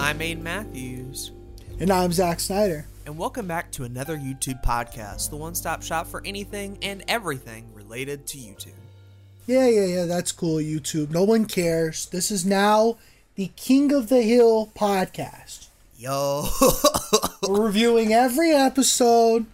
I'm Aiden Matthews, And I'm Zach Snyder. and welcome back to another YouTube podcast, the one stop shop for anything and everything related to YouTube. Yeah, yeah, yeah, that's cool, YouTube. No one cares. This is now the King of the Hill podcast. Yo, We're reviewing every episode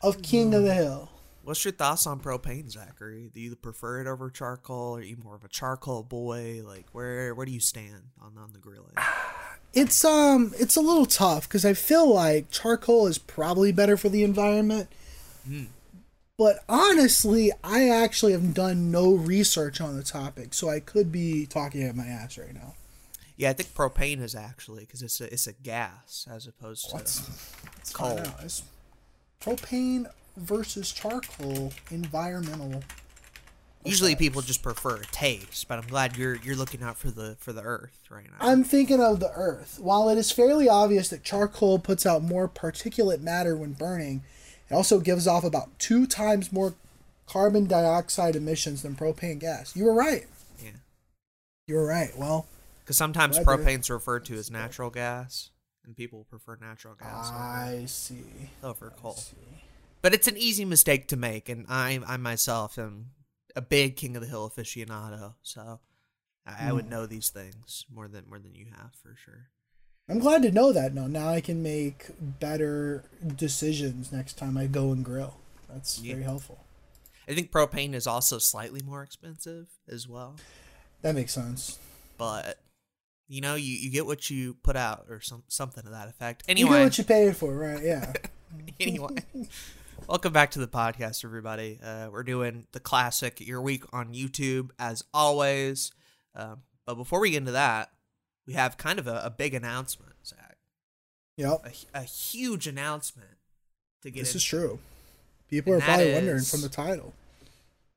of King of the hmm. Hill. what's your thoughts on propane, Zachary? Do you prefer it over charcoal? Are you more of a charcoal boy? Like, where where do you stand on on the grilling? It's um it's a little tough because I feel like charcoal is probably better for the environment. But honestly, I actually have done no research on the topic, so I could be talking at my ass right now. Yeah, I think propane is actually because it's a it's a gas as opposed to Let's coal. find out. Is propane versus charcoal environmental? Usually people just prefer a taste, but I'm glad you're you're looking out for the for the earth right now. I'm thinking of the earth. While it is fairly obvious that charcoal puts out more particulate matter when burning, it also gives off about two times more carbon dioxide emissions than propane gas. You were right. yeah, You were right. Well, because sometimes propane's referred to as natural gas, and people prefer natural gas over, I see. over coal. see. But it's an easy mistake to make, and I I myself am a big King of the Hill aficionado, so I, I would hmm. know these things more than more than you have for sure. I'm glad to know that now. Now I can make better decisions next time I go and grill. That's Yeah. very helpful. I think propane is also slightly more expensive as well, That makes sense. but you know you, you get what you put out or some something to that effect. You get Anyway, what you pay for, right? Yeah. anyway, welcome back to the podcast, everybody. Uh, we're doing the classic Your Week on YouTube as always. Um, but before we get into that, we have kind of a, a big announcement, Zach. yep. A, a huge announcement to get This in. is true. People And are probably wondering from the title.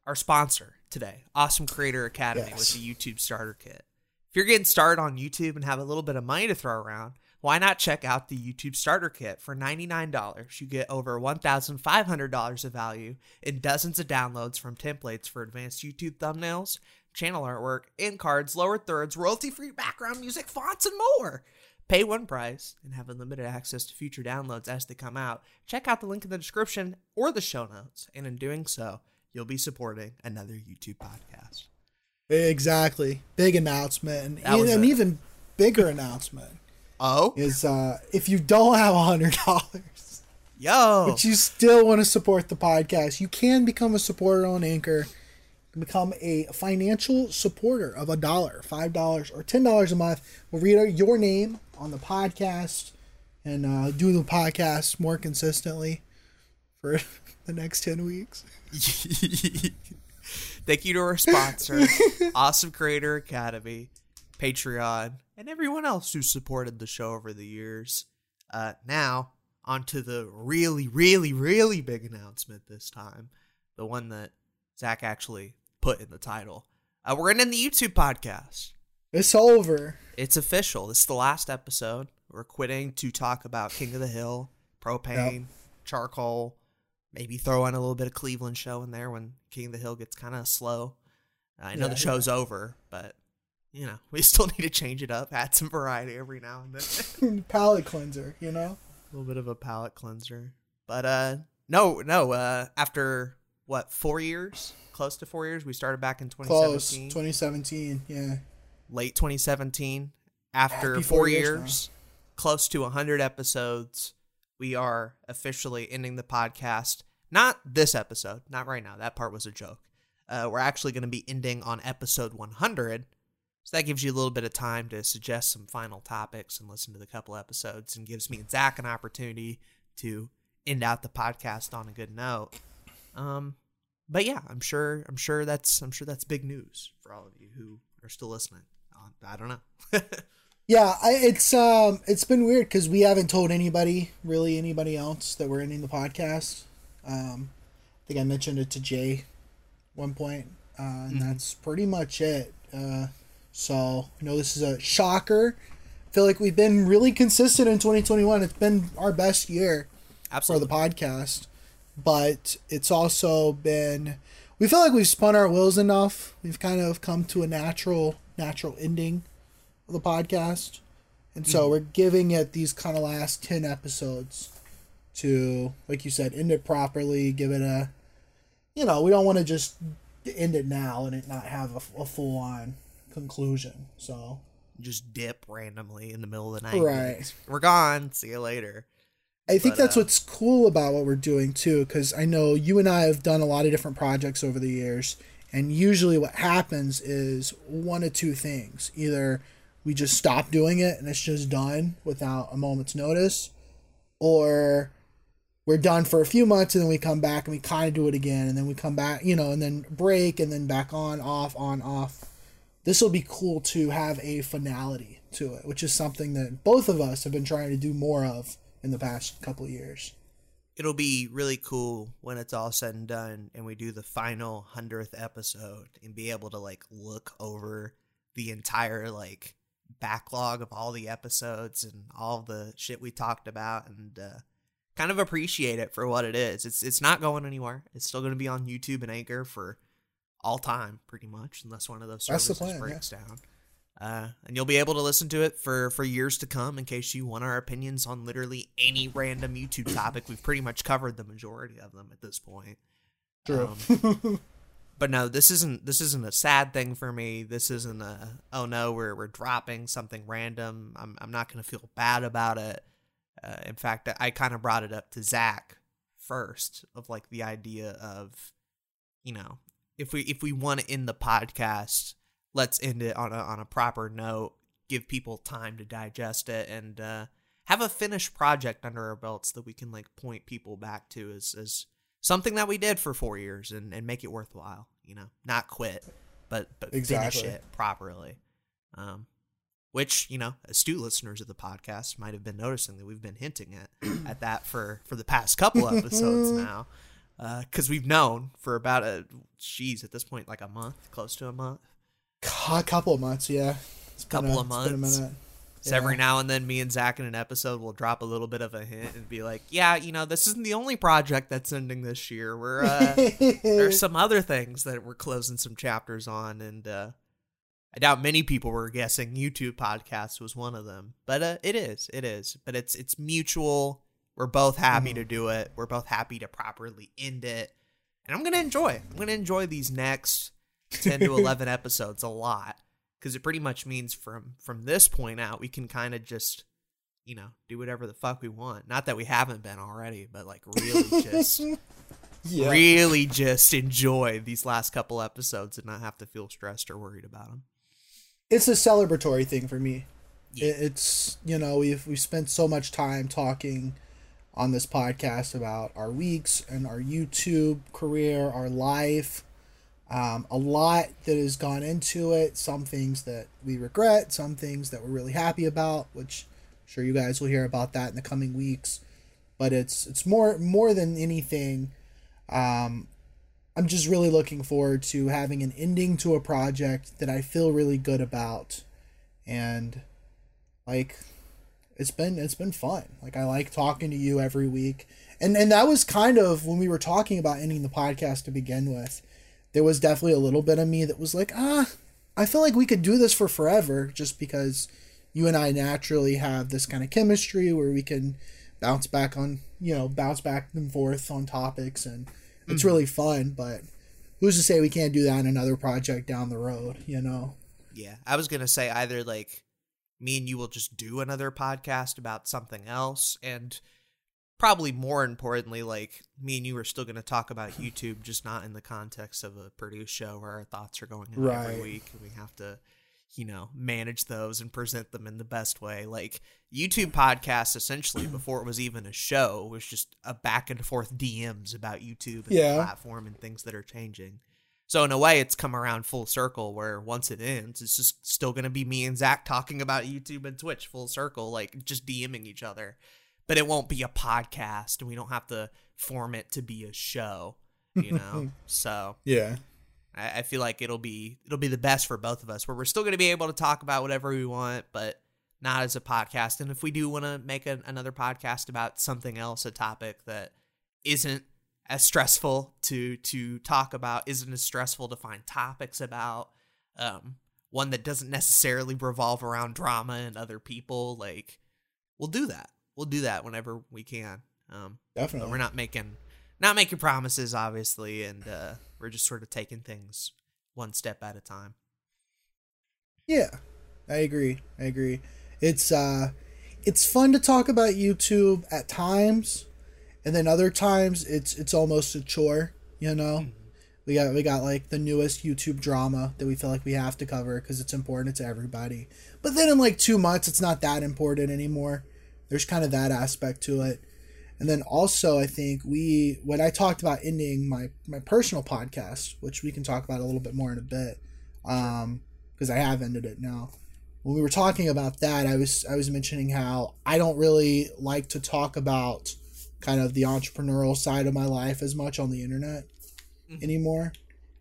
our sponsor today, Awesome Creator Academy Yes. with the YouTube Starter Kit. If you're getting started on YouTube and have a little bit of money to throw around, why not check out the YouTube Starter Kit for $99? You get over $1,500 of value and dozens of downloads from templates for advanced YouTube thumbnails, channel artwork, in cards, lower thirds, royalty free background music, fonts, and more. Pay one price and have unlimited access to future downloads as they come out. Check out the link in the description or the show notes, and in doing so, you'll be supporting another YouTube podcast. Exactly. Big announcement. And an even bigger announcement Oh, is uh, if you don't have a hundred dollars, yo, but you still want to support the podcast, you can become a supporter on Anchor. Become a financial supporter of a dollar, five dollars, or ten dollars a month. We'll read your name on the podcast and uh, do the podcast more consistently for the next ten weeks. Thank you to our sponsor, Awesome Creator Academy, Patreon, and everyone else who supported the show over the years. Uh, now, on to the really, really, really big announcement this time. The one that Zach actually put in the title. Uh, we're in the YouTube podcast. It's over. It's official. This is the last episode. We're quitting to talk about King of the Hill, propane, charcoal, maybe throw in a little bit of Cleveland show in there when King of the Hill gets kind of slow. I know Yeah, the show's over, but you know we still need to change it up, add some variety every now and then. Palate cleanser, you know. a little bit of a palate cleanser. But uh, no, no. Uh, after what four years, close to four years, we started back in 2017, 2017. Yeah. late 2017. After Happy four four years years, close to 100 episodes, we are officially ending the podcast. Not this episode, not right now. That part was a joke. Uh, we're actually going to be ending on episode 100. So that gives you a little bit of time to suggest some final topics and listen to the couple episodes and gives me and Zach an opportunity to end out the podcast on a good note. Um, but yeah, I'm sure I'm sure that's I'm sure that's big news for all of you who are still listening. I don't know. Yeah, I, it's um, it's been weird because we haven't told anybody, really anybody else, that we're ending the podcast. Um, I think I mentioned it to Jay one point, uh, and that's pretty much it. Uh, so I know this is a shocker. I feel like we've been really consistent in 2021. It's been our best year for the podcast, but it's also been. We feel like we've spun our wheels enough. We've kind of come to a natural, natural ending of the podcast. And so mm-hmm. we're giving it these kind of last 10 episodes to, like you said, end it properly, give it a, you know, we don't want to just end it now and it not have a, a full on conclusion. So, Just dip randomly in the middle of the night. Right. We're gone. See you later. I think But, that's uh, what's cool about what we're doing too, because I know you and I have done a lot of different projects over the years, and usually what happens is one of two things: either we just stop doing it and it's just done without a moment's notice, or we're done for a few months and then we come back and we kind of do it again, and then we come back, you know, and then break and then back on, off, on, off. This will be cool to have a finality to it, which is something that both of us have been trying to do more of in the past couple of years. It'll be really cool when it's all said and done and we do the final 100th episode and be able to like look over the entire like backlog of all the episodes and all the shit we talked about and uh kind of appreciate it for what it is. It's it's not going anywhere. It's still going to be on YouTube and Anchor for all time pretty much unless one of those services plan, breaks down. Uh, and you'll be able to listen to it for for years to come in case you want our opinions on literally any random YouTube topic. We've pretty much covered the majority of them at this point. True. Um, but no, this isn't this isn't a sad thing for me. This isn't a oh no, we're we're dropping something random. I'm I'm not gonna feel bad about it. Uh, in fact, I kind of brought it up to Zach first of like the idea of, you know, if we if we want to end the podcast, let's end it on a on a proper note. Give people time to digest it and uh, have a finished project under our belts that we can like point people back to as as something that we did for four years and, and make it worthwhile. You know, not quit, but but Exactly. finish it properly. Um, which you know, astute listeners of the podcast might have been noticing that we've been hinting at at that for for the past couple episodes now, because we've known for about a geez at this point like a month, close to a month. A couple of months, yeah. It's been Couple a- of it's been a months. minute. So every now and then, me and Zach in an episode will drop a little bit of a hint and be like, "Yeah, you know, this isn't the only project that's ending this year. We're uh, there's some other things that we're closing some chapters on, and uh, I doubt many people were guessing YouTube podcast was one of them, but uh, it is, it is. But it's it's mutual. We're both happy mm-hmm. to do it. We're both happy to properly end it, and I'm gonna enjoy. I'm gonna enjoy these next ten to eleven episodes a lot because it pretty much means from from this point out we can kind of just you know do whatever the fuck we want. Not that we haven't been already, but like really just yeah. really just enjoy these last couple episodes and not have to feel stressed or worried about them. it's a celebratory thing for me. Yeah. It's you know we've we've spent so much time talking on this podcast about our weeks and our YouTube career, our life. Um, a lot that has gone into it. Some things that we regret, some things that we're really happy about, which I'm sure you guys will hear about that in the coming weeks. But it's it's more more than anything. Um, I'm just really looking forward to having an ending to a project that I feel really good about, and like it's been it's been fun. Like I like talking to you every week, and and that was kind of when we were talking about ending the podcast to begin with. There was definitely a little bit of me that was like, ah, I feel like we could do this for forever, just because you and I naturally have this kind of chemistry where we can bounce back on you know bounce back and forth on topics and it's really fun but who's to say we can't do that in another project down the road you know Yeah, I was gonna say either like me and you will just do another podcast about something else, and probably more importantly, like me and you are still gonna talk about YouTube, just not in the context of a produced show where our thoughts are going in every week, and we have to, you know, manage those and present them in the best way. Like YouTube podcasts, essentially before it was even a show, was just a back and forth DMs about YouTube and Yeah. the platform and things that are changing. So in a way, it's come around full circle. Where once it ends, it's just still gonna be me and Zach talking about YouTube and Twitch full circle, like just DMing each other. But it won't be a podcast, and we don't have to form it to be a show, you know. so yeah I, I feel like it'll be it'll be the best for both of us. Where we're still gonna be able to talk about whatever we want, but not as a podcast. And if we do want to make a, another podcast about something else, a topic that isn't as stressful to to talk about, isn't as stressful to find topics about, um, one that doesn't necessarily revolve around drama and other people, like we'll do that. We'll do that whenever we can. Um, Definitely. We're not making not making promises, obviously, and uh, we're just sort of taking things one step at a time. Yeah, I agree. I agree. It's uh, it's fun to talk about YouTube at times, and then other times it's it's almost a chore. You know, mm-hmm. we got we got like the newest YouTube drama that we feel like we have to cover because it's important to everybody. But then in like two months, it's not that important anymore. There's kind of that aspect to it. And then also, I think we when I talked about ending my my personal podcast, which we can talk about a little bit more in a bit, um, because I have ended it now. When we were talking about that, I was I was mentioning how I don't really like to talk about kind of the entrepreneurial side of my life as much on the internet mm-hmm. anymore.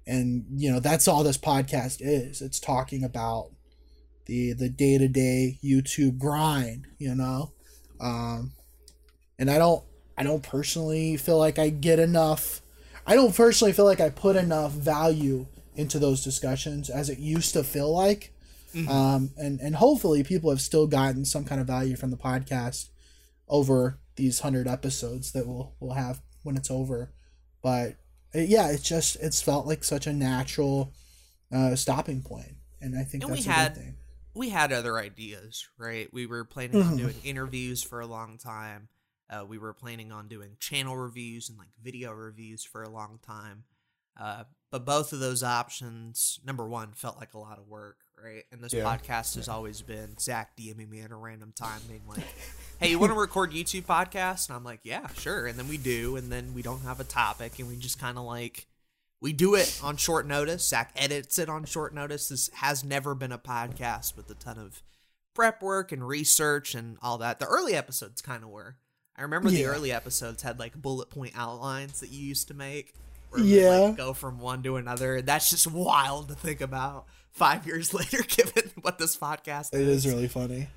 And you know, that's all this podcast is. It's talking about the the day-to-day YouTube grind, you know. Um and I don't I don't personally feel like I get enough I don't personally feel like I put enough value into those discussions as it used to feel like. Mm-hmm. Um, and, and hopefully people have still gotten some kind of value from the podcast over these hundred episodes that we'll, we'll have when it's over. But it, yeah, it's just, it's felt like such a natural uh, stopping. And I think and that's we had, thing. We had other ideas, right? We were planning mm-hmm. on doing interviews for a long time. Uh, we were planning on doing channel reviews and like video reviews for a long time. Uh, but both of those options, number one, felt like a lot of work, right? And this yeah. podcast has always been Zach DMing me at a random time, being like, "Hey, you want to record YouTube podcast?" And I'm like, "Yeah, sure." And then we do, and then we don't have a topic, and we just kind of like we do it on short notice. Zach edits it on short notice. This has never been a podcast with a ton of prep work and research and all that. The early episodes kind of were. I remember yeah. the early episodes had like bullet point outlines that you used to make yeah. Like, go from one to another. That's just wild to think about five years later, given what this podcast It is really funny.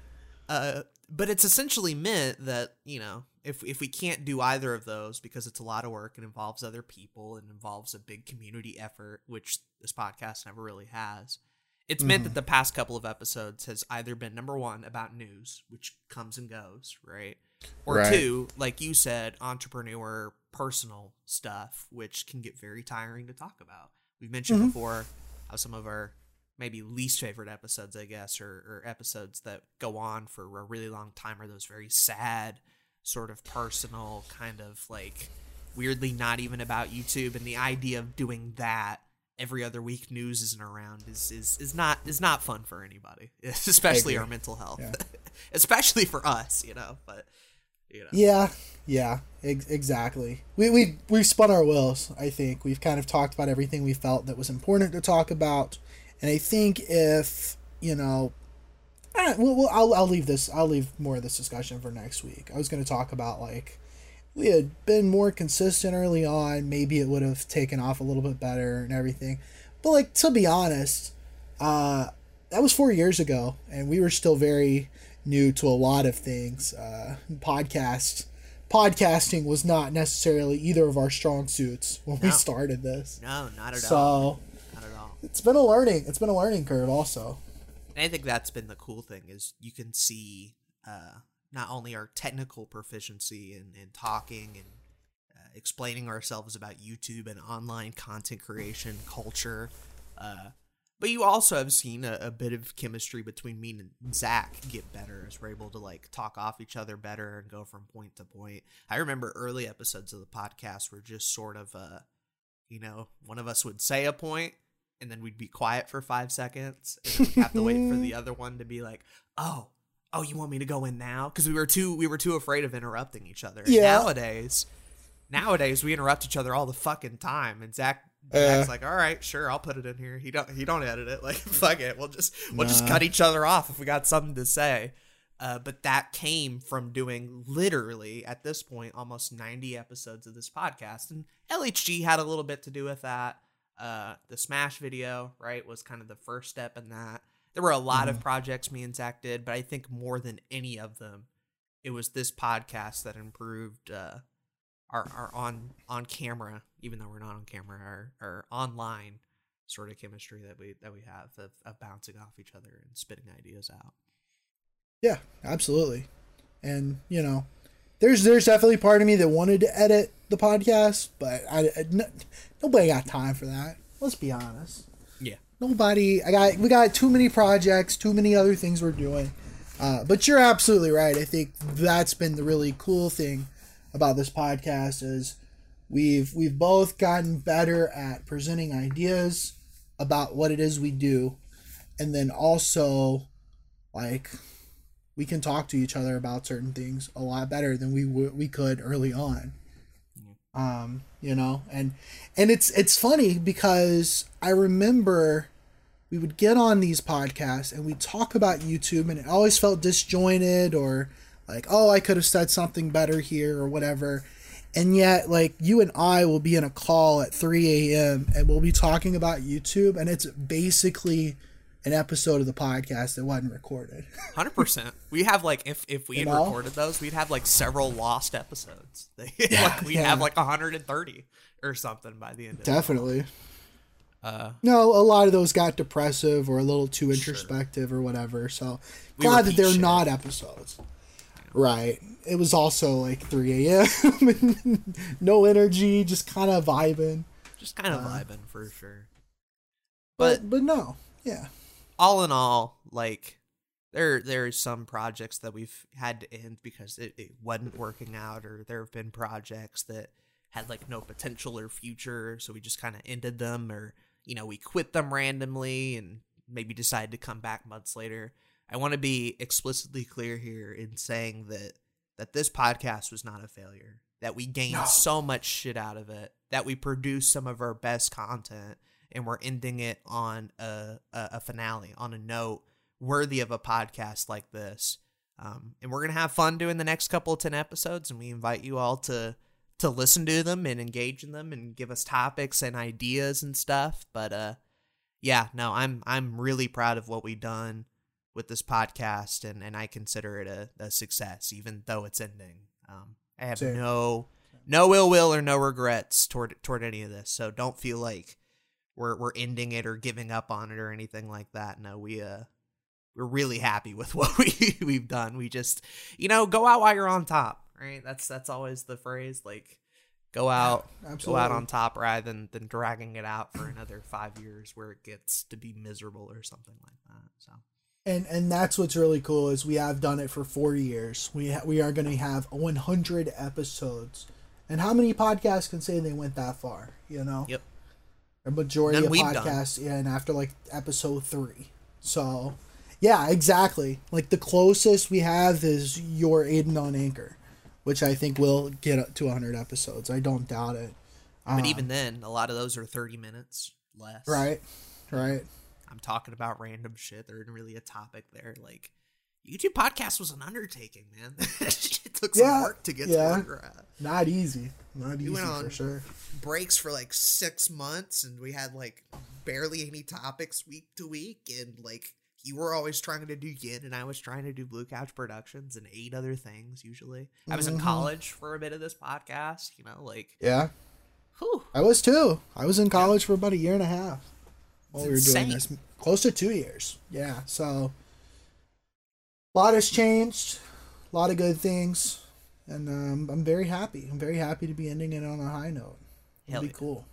Uh, but it's essentially meant that, you know, if, if we can't do either of those because it's a lot of work and involves other people and involves a big community effort, which this podcast never really has, it's mm-hmm. meant that the past couple of episodes has either been number one about news, which comes and goes, right? Or right. two, like you said, entrepreneur personal stuff, which can get very tiring to talk about. We've mentioned mm-hmm. before how some of our maybe least favorite episodes, I guess, or, or episodes that go on for a really long time are those very sad, sort of personal, kind of like weirdly not even about YouTube. And the idea of doing that every other week news isn't around is is, is not is not fun for anybody, especially our mental health, yeah. especially for us, you know. But you know. Yeah, yeah, ex- exactly. We we we've spun our wheels. I think we've kind of talked about everything we felt that was important to talk about, and I think if you know, eh, well, well, I'll I'll leave this. I'll leave more of this discussion for next week. I was going to talk about like we had been more consistent early on. Maybe it would have taken off a little bit better and everything. But like to be honest, uh, that was four years ago, and we were still very new to a lot of things. Uh, podcast podcasting was not necessarily either of our strong suits when no. we started this. No, not at so, all. All. It's been a learning. It's been a learning curve, also. And I think that's been the cool thing is you can see uh, not only our technical proficiency in, in talking and uh, explaining ourselves about YouTube and online content creation culture, uh, but you also have seen a, a, bit of chemistry between me and Zach get better as we're able to like talk off each other better and go from point to point. I remember early episodes of the podcast were just sort of uh you know, one of us would say a point and then we'd be quiet for five seconds and we'd have to wait for the other one to be like, Oh, oh, you want me to go in now? Because we were too we were too afraid of interrupting each other. Yeah. Nowadays nowadays we interrupt each other all the fucking time and Zach Zach's like, all right, sure, I'll put it in here. He don't he don't edit it. Like, fuck it. We'll just we'll nah. just cut each other off if we got something to say. Uh, but that came from doing literally at this point almost 90 episodes of this podcast, and LHG had a little bit to do with that. Uh, the Smash video, right, was kind of the first step in that. There were a lot mm. of mm-hmm. projects me and Zach did, but I think more than any of them, it was this podcast that improved uh, our, our on on camera, even though we're not on camera, our, our online sort of chemistry that we that we have of, of bouncing off each other and spitting ideas out. Yeah, absolutely. And you know, there's there's definitely part of me that wanted to edit the podcast, but I, I no, nobody got time for that. Let's be honest. Yeah. Nobody. I got we got too many projects, too many other things we're doing. Uh, but you're absolutely right. I think that's been the really cool thing about this podcast is we've we've both gotten better at presenting ideas about what it is we do, and then also like we can talk to each other about certain things a lot better than we w- we could early on. Um, you know, and and it's it's funny because I remember we would get on these podcasts and we talk about YouTube and it always felt disjointed or like, oh, I could have said something better here or whatever. And yet, like, you and I will be in a call at 3 a.m. and we'll be talking about YouTube, and it's basically an episode of the podcast that wasn't recorded. Hundred percent. We have like if if we You had know? recorded those, we'd have like several lost episodes. Yeah, like we'd yeah. have like 130 or something by the end of. Definitely. Uh, No, a lot of those got depressive or a little too introspective or whatever. So We glad that they're shit. not episodes. Right. It was also like 3 a.m. no energy, just kind of vibing. just kind of Uh, vibing for sure. But but no, yeah, all in all, like there there's some projects that we've had to end because it, it wasn't working out, or there have been projects that had like no potential or future, so we just kind of ended them, or you know we quit them randomly and maybe decided to come back months later. I want to be explicitly clear here in saying that that this podcast was not a failure. That we gained No. so much shit out of it. That we produced some of our best content, and we're ending it on a a, a finale on a note worthy of a podcast like this. Um, and we're gonna have fun doing the next couple of ten episodes, and we invite you all to to listen to them and engage in them and give us topics and ideas and stuff. But uh, yeah, no, I'm I'm really proud of what we've done with this podcast, and and I consider it a, a success, even though it's ending. Um, I have Same. no no ill will or no regrets toward toward any of this, so don't feel like we're we're ending it or giving up on it or anything like that. No, we uh we're really happy with what we we've done. We just you know go out while you're on top, right? That's that's always the phrase. Like go out go out on top rather than than dragging it out for another five years where it gets to be miserable or something like that. So and and that's what's really cool is we have done it for four years. We ha- we are going to have 100 episodes, and how many podcasts can say they went that far? You know, yep. A majority None of we've done. podcasts in after like episode three. So, yeah, exactly. Like the closest we have is your Aiden on Anchor, which I think will get up to 100 episodes. I don't doubt it. But Um, even then, a lot of those are thirty minutes less. right, right. I'm talking about random shit. There isn't really a topic there. Like YouTube podcast was an undertaking, man. it took some Yeah, work to get yeah. to where we're at. Not easy. Not We easy went for on- sure. breaks for like six months and we had like barely any topics week to week and like you were always trying to do yin and I was trying to do Blue Couch Productions and eight other things usually. I was in Mhm. college for a bit of this podcast, you know, like Yeah. whew, I was too. I was in college for about a year and a half while we were It's doing this. Close to two years. Yeah. So a lot has changed. A lot of good things. And um, I'm very happy. I'm very happy to be ending it on a high note. It'll be yeah. cool.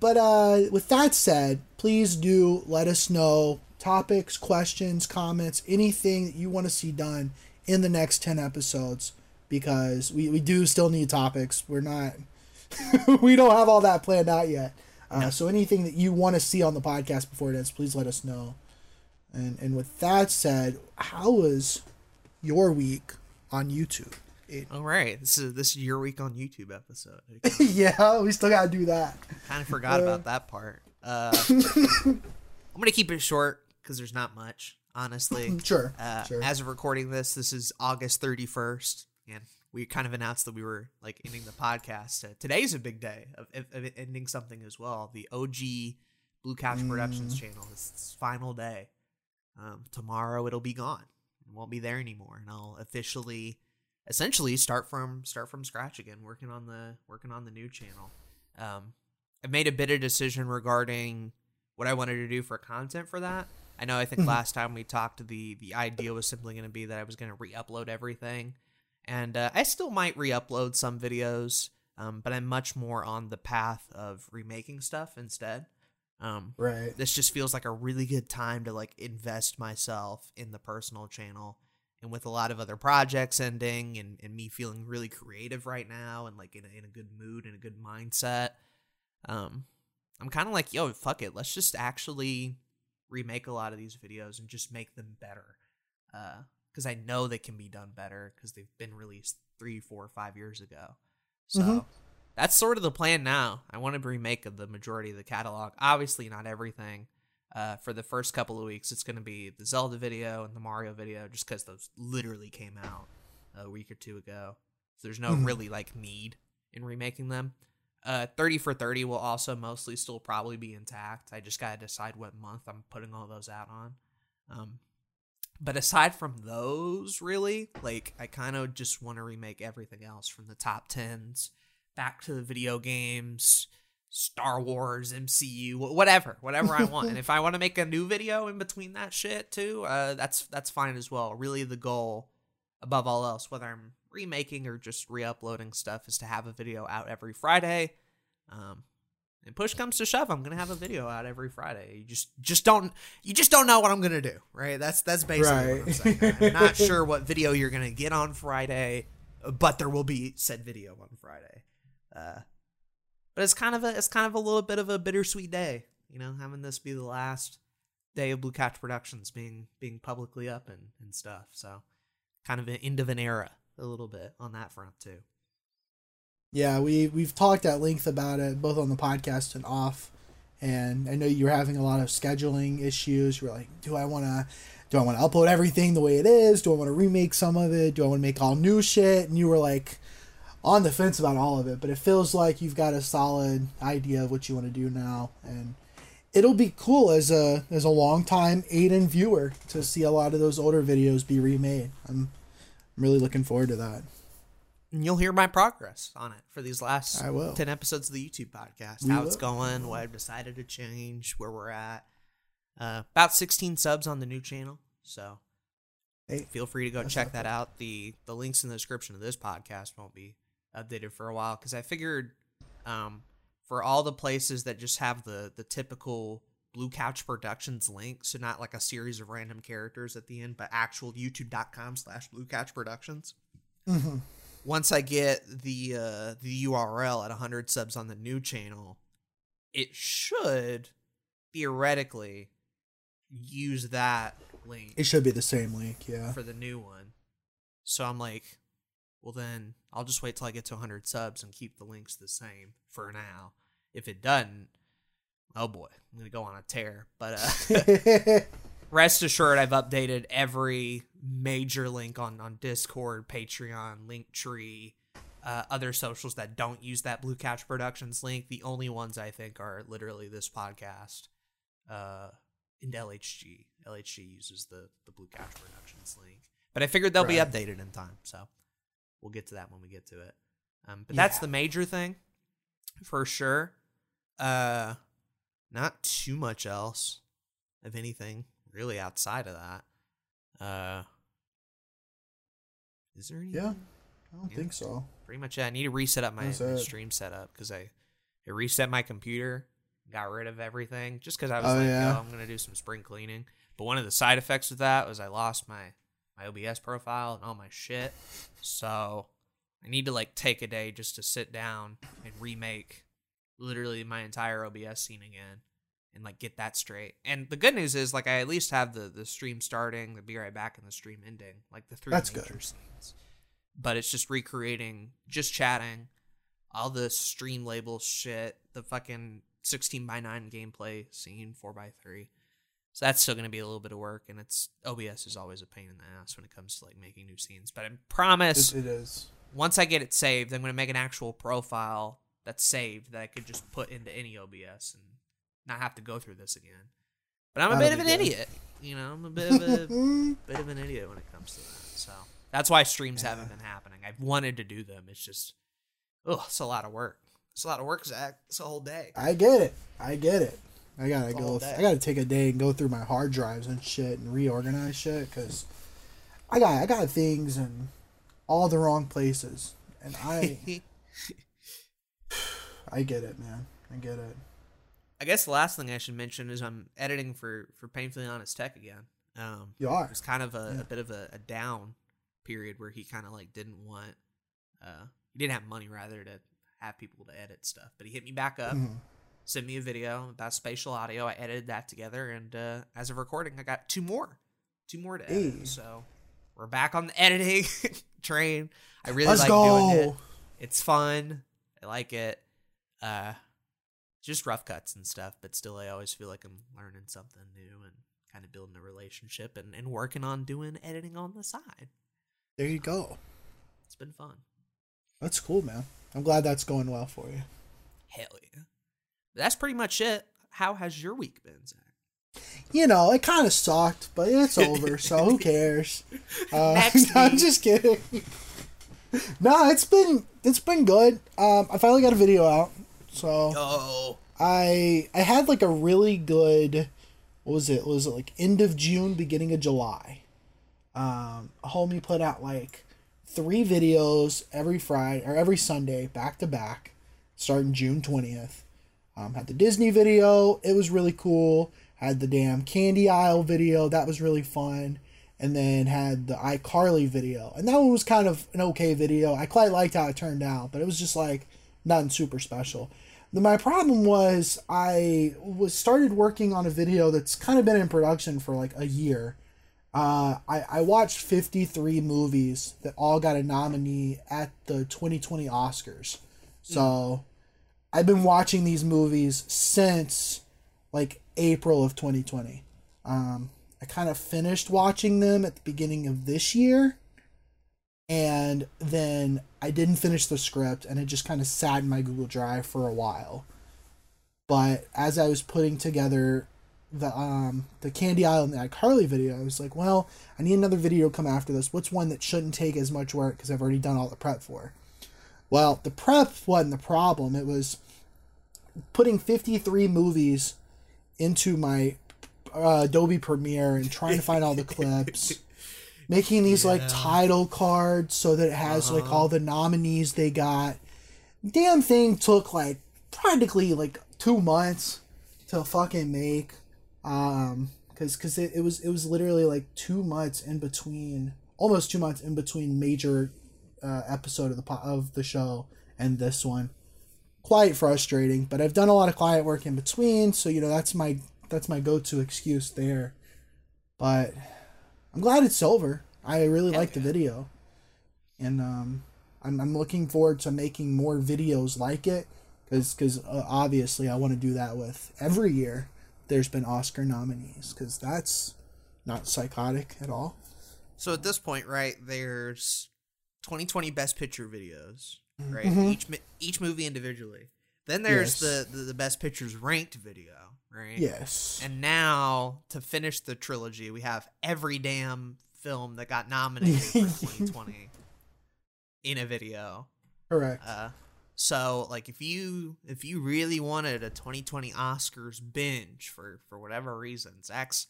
But uh, with that said, please do let us know topics, questions, comments, anything that you want to see done in the next 10 episodes because we, we do still need topics. We're not, we don't have all that planned out yet. Uh, So anything that you want to see on the podcast before it ends, please let us know. And, and with that said, how was your week on YouTube? It- all right. This is this is your week on YouTube episode. Yeah, we still got to do that. kind of forgot Uh. about that part. Uh, I'm gonna keep it short because there's not much, honestly. Sure. Uh, sure. As of recording this, this is August 31st, and we kind of announced that we were like ending the podcast. Uh, today's a big day of, of, of ending something as well. The OG Blue Couch Productions Mm. channel. It's its final day. Um, tomorrow it'll be gone. It won't be there anymore, and I'll officially, essentially, start from start from scratch again, working on the working on the new channel. Um, I made a bit of decision regarding what I wanted to do for content for that. I know I think Mhm. last time we talked, the the idea was simply going to be that I was going to re-upload everything, and uh, I still might re-upload some videos, um, but I'm much more on the path of remaking stuff instead. Um, Right. this just feels like a really good time to like invest myself in the personal channel and with a lot of other projects ending and, and me feeling really creative right now and like in a, in a good mood and a good mindset um i'm kind of like yo fuck it let's just actually remake a lot of these videos and just make them better uh because i know they can be done better because they've been released three four five years ago so Mhm. That's sort of the plan now i want to remake the majority of the catalog obviously not everything uh, for the first couple of weeks, it's going to be the Zelda video and the Mario video, just because those literally came out a week or two ago. So there's no Mhm. really like need in remaking them. Uh, 30 for 30 will also mostly still probably be intact. I just got to decide what month I'm putting all those out on. Um, but aside from those, really, like I kind of just want to remake everything else from the top tens back to the video games, Star Wars, MCU, whatever, whatever I want. and if I want to make a new video in between that shit too, uh, that's that's fine as well. Really, the goal, above all else, whether I'm remaking or just re-uploading stuff, is to have a video out every Friday. Um, and push comes to shove, I'm gonna have a video out every Friday. You just just don't you just don't know what I'm gonna do, right? That's that's basically what I'm Right. saying. I'm not sure what video you're gonna get on Friday, but there will be said video on Friday. Uh, but it's kind of a it's kind of a little bit of a bittersweet day, you know, having this be the last day of Blue Couch Productions being being publicly up and, and stuff. So kind of an end of an era a little bit on that front too. Yeah, we we've talked at length about it both on the podcast and off. And I know you were having a lot of scheduling issues. You were like, do I want to do I want to upload everything the way it is? Do I want to remake some of it? Do I want to make all new shit? And you were like on the fence about all of it, but it feels like you've got a solid idea of what you want to do now and it'll be cool as a as a long time Aiden viewer to see a lot of those older videos be remade. I'm I'm really looking forward to that. And you'll hear my progress on it for these last I will. 10 episodes of the YouTube podcast. We how it's going, what I've decided to change, where we're at. Uh, about 16 subs on the new channel. So Hey, feel free to go check that out. The the links in the description of this podcast won't be updated for a while because I figured um, for all the places that just have the the typical Blue Couch Productions link, so not like a series of random characters at the end, but actual youtube.com slash Blue Couch Productions. mhm. Once I get the uh, the URL at 100 subs on the new channel, it should theoretically use that link It should be the same link, yeah. for the new one. So I'm like, well then I'll just wait till I get to 100 subs and keep the links the same for now. If it doesn't, oh boy, I'm gonna go on a tear. But uh, rest assured, I've updated every major link on on Discord, Patreon, Linktree, uh, other socials that don't use that Blue Couch Productions link. The only ones I think are literally this podcast, uh, and LHG. LHG uses the the Blue Couch Productions link, but I figured they'll be updated in time, so we'll get to that when we get to it. Um, but that's the major thing, for sure. Uh, not too much else, of anything really outside of that. Uh, is there anything? Yeah. I don't Yeah. think so. Pretty much. Yeah, I need to reset up my, my stream setup because I, I reset my computer, got rid of everything just because I was Oh, like, yeah. yo, I'm gonna do some spring cleaning. But one of the side effects of that was I lost my my OBS profile and all my shit. So I need to like take a day just to sit down and remake literally my entire OBS scene again and like get that straight. And the good news is like I at least have the the stream starting, the be right back, and the stream ending, like the three That's major good. scenes. But it's just recreating, just chatting, all the stream label shit, the fucking sixteen by nine gameplay scene, four by three. So that's still gonna be a little bit of work, and it's OBS is always a pain in the ass when it comes to like making new scenes. But I promise It, it is. once I get it saved, I'm gonna make an actual profile that's saved that I could just put into any OBS and not have to go through this again. But I'm a bit of an good. idiot, you know. I'm a bit of a bit of an idiot when it comes to that. So that's why streams haven't been happening. I've wanted to do them. It's just, oh, it's a lot of work. It's a lot of work, Zach. It's a whole day. I get it. I get it. I gotta whole go. I gotta take a day and go through my hard drives and shit and reorganize shit because I got I got things in all the wrong places, and I I get it, man. I get it. I guess the last thing I should mention is I'm editing for for Painfully Honest Tech again. Um, You are. it was kind of a, Yeah. a bit of a, a down period where he kind of like didn't want, uh, he didn't have money rather to have people to edit stuff, but he hit me back up, Mhm. Sent me a video about spatial audio. I edited that together, and uh, as of recording, I got two more, two more to edit. Hey. So we're back on the editing train. I really Let's like go. doing it. It's fun. I like it. Uh, just rough cuts and stuff, but still, I always feel like I'm learning something new and kind of building a relationship and, and working on doing editing on the side. There you go. It's been fun. That's cool, man. I'm glad that's going well for you. Hell yeah. That's pretty much it. How has your week been, Zach? You know, it kind of sucked, but it's over, so who cares? Uh, Next I'm just kidding. no, it's been it's been good. Um, I finally got a video out, so Oh, I I had like a really good what was it? Was it like end of June, beginning of July? Um, a homie put out like three videos every Friday or every Sunday back to back, starting June twentieth. Um, had the Disney video, it was really cool. Had the damn candy aisle video, that was really fun. And then had the iCarly video, and that one was kind of an okay video. I quite liked how it turned out, but it was just like nothing super special. My problem was I was started working on a video that's kind of been in production for like a year. Uh, I, I watched 53 movies that all got a nominee at the 2020 Oscars. So I've been watching these movies since like April of 2020. Um, I kind of finished watching them at the beginning of this year. And then I didn't finish the script and it just kind of sat in my Google Drive for a while. But as I was putting together the um the Candy Island and iCarly video, I was like, well, I need another video to come after this. What's one that shouldn't take as much work because I've already done all the prep for? Well, the prep wasn't the problem. It was putting 53 movies into my uh, Adobe Premiere and trying to find all the clips. Making these like title cards so that it has like Uh-huh. all the nominees they got. Damn thing took like practically like two months to fucking make. Um, cause, cause it, it was, it was literally like two months in between, almost two months in between major, uh, episode of the, po- of the show and this one. Quite frustrating but i've done a lot of client work in between so you know that's my that's my go-to excuse there. But i'm glad it's over. I really Hell like the video. And um i'm, I'm looking forward to making more videos like it because because uh, obviously i want to do that with every year there's been oscar nominees because that's not psychotic at all. So at this point, right, there's 2020 Best Picture videos, right? Mhm. Each each movie individually. Then there's Yes. the, the the Best Pictures ranked video, right? yes And now to finish the trilogy, we have every damn film that got nominated for 2020 in a video. correct Uh, so like if you if you really wanted a 2020 Oscars binge for for whatever reason, Zach's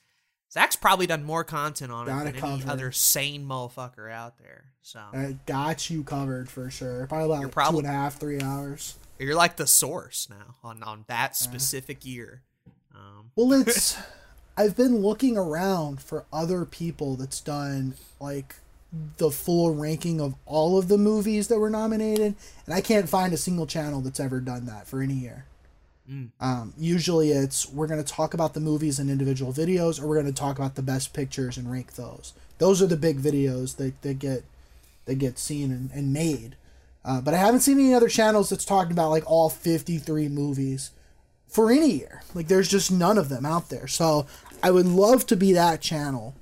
Zach's probably done more content on Got it than any covered. other sane motherfucker out there. So i got you covered for sure probably about like probably- two and a half three hours you're like the source now on on that specific year. Um, Well, it's I've been looking around for other people that's done like the full ranking of all of the movies that were nominated, and I can't find a single channel that's ever done that for any year. Mm. Um, usually, it's we're going to talk about the movies in individual videos, or we're going to talk about the best pictures and rank those. Those are the big videos that, that get that get seen and, and made. Uh, but I haven't seen any other channels that's talking about like all 53 movies for any year. Like there's just none of them out there. So I would love to be that channel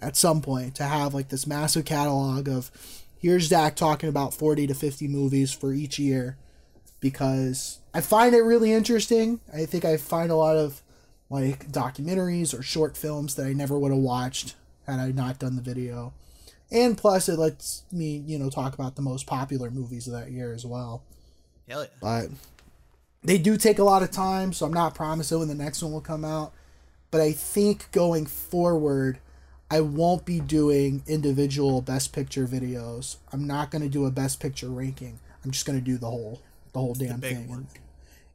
at some point to have like this massive catalog of here's Zach talking about 40 to 50 movies for each year because I find it really interesting. I think I find a lot of like documentaries or short films that I never would have watched had I not done the video. And plus it lets me, you know, talk about the most popular movies of that year as well. Hell yeah. But they do take a lot of time, so I'm not promising when the next one will come out. But I think going forward, I won't be doing individual best picture videos. I'm not going to do a best picture ranking. I'm just going to do the whole the whole damn big thing. one.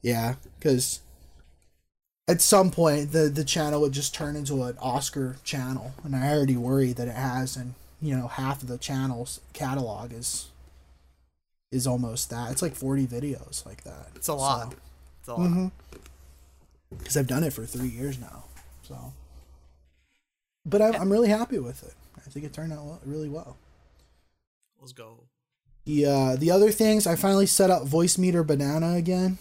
Yeah, cuz at some point the the channel would just turn into an Oscar channel, and I already worry that it has and you know, half of the channel's catalog is is almost that. It's like 40 videos like that. It's a lot. So- It's a lot. Mm-hmm. Because I've done it for three years now. So, but I'm, I'm really happy with it. I think it turned out really well. Let's go. The uh, the other things I finally set up Voicemeeter Banana again.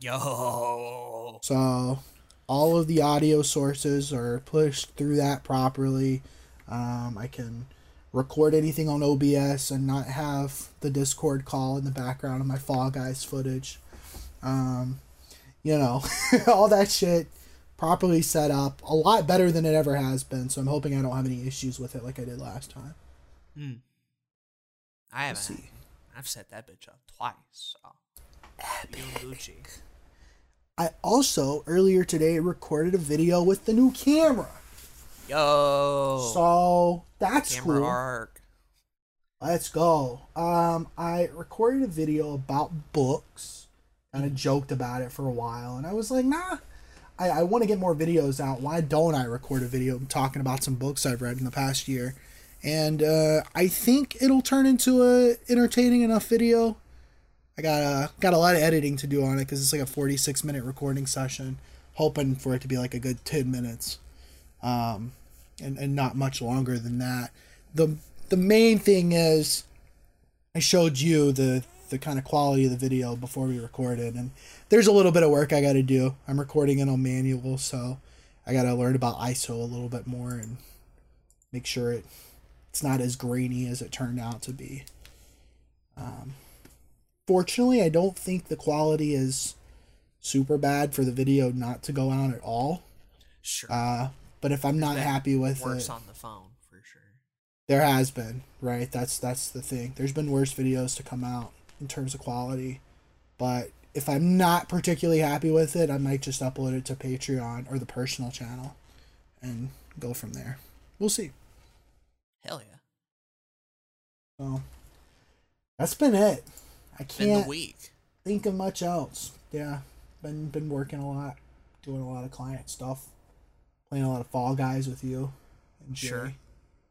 Yo. So all of the audio sources are pushed through that properly. Um, I can record anything on OBS and not have the Discord call in the background of my Fall Guys footage. Um, you know, all that shit properly set up. A lot better than it ever has been. So I'm hoping I don't have any issues with it like I did last time. Hmm. I haven't. I've set that bitch up twice. So. You. I also earlier today recorded a video with the new camera. Yo. So that's camera cool. arc. Let's go. Um, I recorded a video about books. Kind of joked about it for a while, and I was like, nah. I, I want to get more videos out. Why don't I record a video talking about some books I've read in the past year? And uh, I think it'll turn into a entertaining enough video. I got uh, got a lot of editing to do on it because it's like a 46 minute recording session. Hoping for it to be like a good 10 minutes um, and, and not much longer than that. The the main thing is I showed you the the kind of quality of the video before we recorded and there's a little bit of work I got to do. I'm recording it on manual, so I got to learn about ISO a little bit more and make sure it it's not as grainy as it turned out to be. Um, fortunately, I don't think the quality is super bad for the video not to go out at all. Sure. Uh, but if I'm not That happy with Worse it, on the phone for sure. there has been right. That's that's the thing. There's been worse videos to come out in terms of quality, but if I'm not particularly happy with it, I might just upload it to Patreon or the personal channel, and go from there. We'll see. Hell yeah. So that's been it. I can't week. think of much else. Yeah, been been working a lot, doing a lot of client stuff, playing a lot of Fall Guys with you. And. Sure.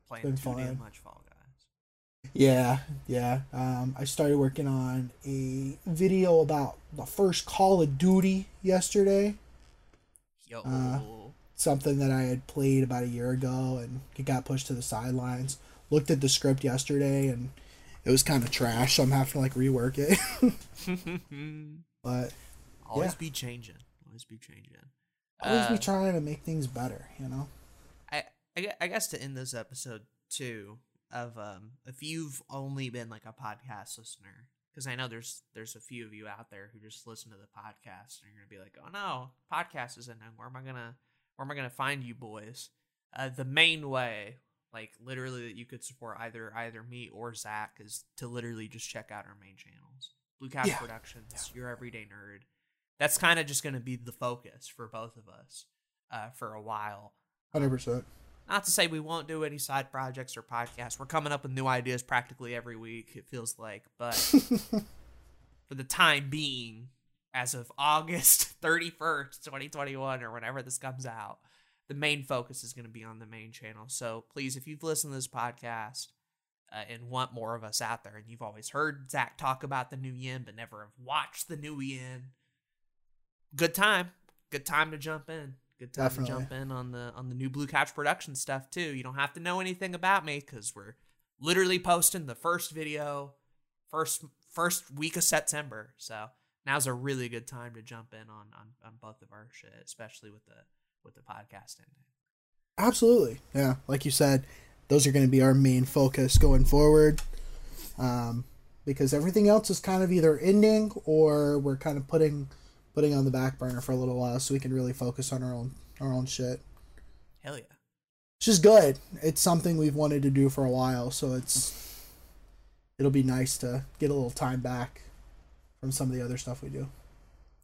Playing been too damn fun. much Fall Guys. Yeah, yeah. Um, I started working on a video about the first Call of Duty yesterday. Yo. Uh, Something that I had played about a year ago, and it got pushed to the sidelines. Looked at the script yesterday, and it was kind of trash. So I'm having to like rework it. but Always yeah. be changing. Always be changing. always Uh, be trying to make things better. You know. I, I I guess to end this episode too of um if you've only been like a podcast listener because I know there's there's a few of you out there who just listen to the podcast and you're gonna be like oh no podcast isn't and where am I gonna where am I gonna find you boys uh the main way like literally that you could support either either me or Zach is to literally just check out our main channels Blue Couch Yeah. Productions your everyday nerd that's kind of just gonna be the focus for both of us uh for a while Hundred percent. not to say we won't do any side projects or podcasts. We're coming up with new ideas practically every week, it feels like. But for the time being, as of August 31st, 2021, or whenever this comes out, the main focus is going to be on the main channel. So please, if you've listened to this podcast uh, and want more of us out there, and you've always heard Zach talk about the new yin, but never have watched the new yin, good time. Good time to jump in. Good time Definitely. to jump in on the on the new Blue Couch production stuff too. You don't have to know anything about me because we're literally posting the first video first first week of September. So now's a really good time to jump in on on, on both of our shit, especially with the with the podcast ending. Absolutely. Yeah. Like you said, those are going to be our main focus going forward. Um, because everything else is kind of either ending or we're kind of putting putting on the back burner for a little while so we can really focus on our own our own shit. Hell yeah. Which is good. It's something we've wanted to do for a while, so it's it'll be nice to get a little time back from some of the other stuff we do.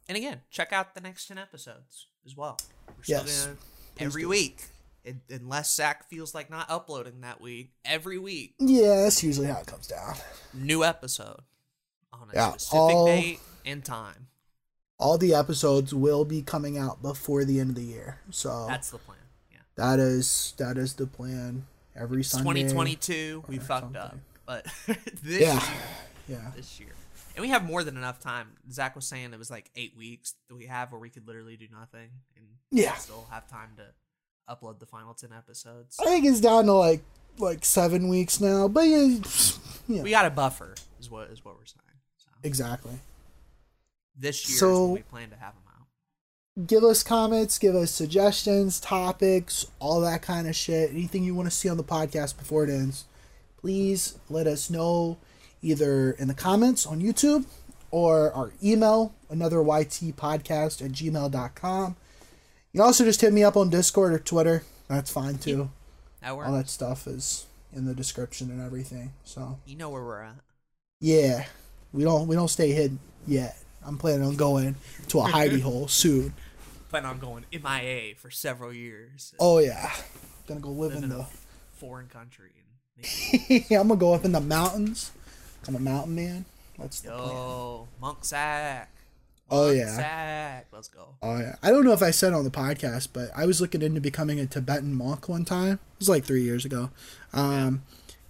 And again, check out the next 10 episodes as well. We're Yes, gonna, every week. And, unless Zach feels like not uploading that week, every week, Yeah, that's usually how it comes down. new episode on a Yeah, specific all- date and time. All the episodes will be coming out before the end of the year. So That's the plan. Yeah. that is that is the plan. Every Sunday. 2022. We fucked up. But this Yeah. year, Yeah. this year. And we have more than enough time. Zach was saying it was like eight weeks that we have where we could literally do nothing and Yeah. still have time to upload the final 10 episodes. I think it's down to like like seven weeks now, but yeah, yeah We got a buffer, is what is what we're saying. So exactly. this year is So- we plan to have them out. Give us comments, give us suggestions, topics, all that kind of shit. Anything you want to see on the podcast before it ends, please let us know either in the comments on YouTube or our email, another YT podcast at gmail.com. You can also just hit me up on Discord or Twitter. That's fine too. That. All that stuff is in the description and everything. So you know where we're at. yeah, we don't we don't stay hidden yet. I'm planning on going to a hidey hole soon. Plan on going MIA for several years. Oh yeah, gonna go live live in in the. a foreign country. And I'm gonna go up in the mountains. I'm a mountain man. That's the plan. Monk Sack. Oh, Monk yeah. Sack. Let's go. Oh yeah. I don't know if I said on the podcast, but I was looking into becoming a Tibetan monk one time. It was like three years ago, um,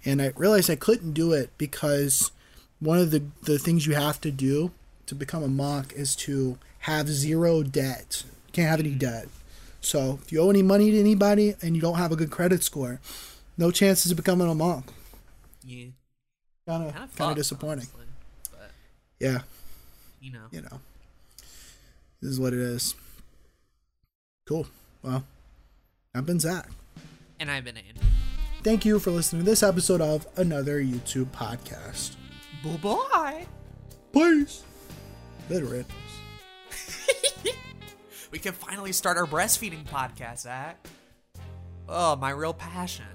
and I realized I couldn't do it because one of the the things you have to do to become a monk is to have zero debt. You can't have any debt. So if you owe any money to anybody and you don't have a good credit score, no chances of becoming a monk. Yeah. Kind of Kind of disappointing. But Yeah, you know, you know, this is what it is. Cool. Well, I've been Zach. and I've been Andy. Thank you for listening to this episode of another YouTube podcast. Bye bye. Peace. Good riddance. We can finally start our breastfeeding podcast, Zach. Oh, my real passion.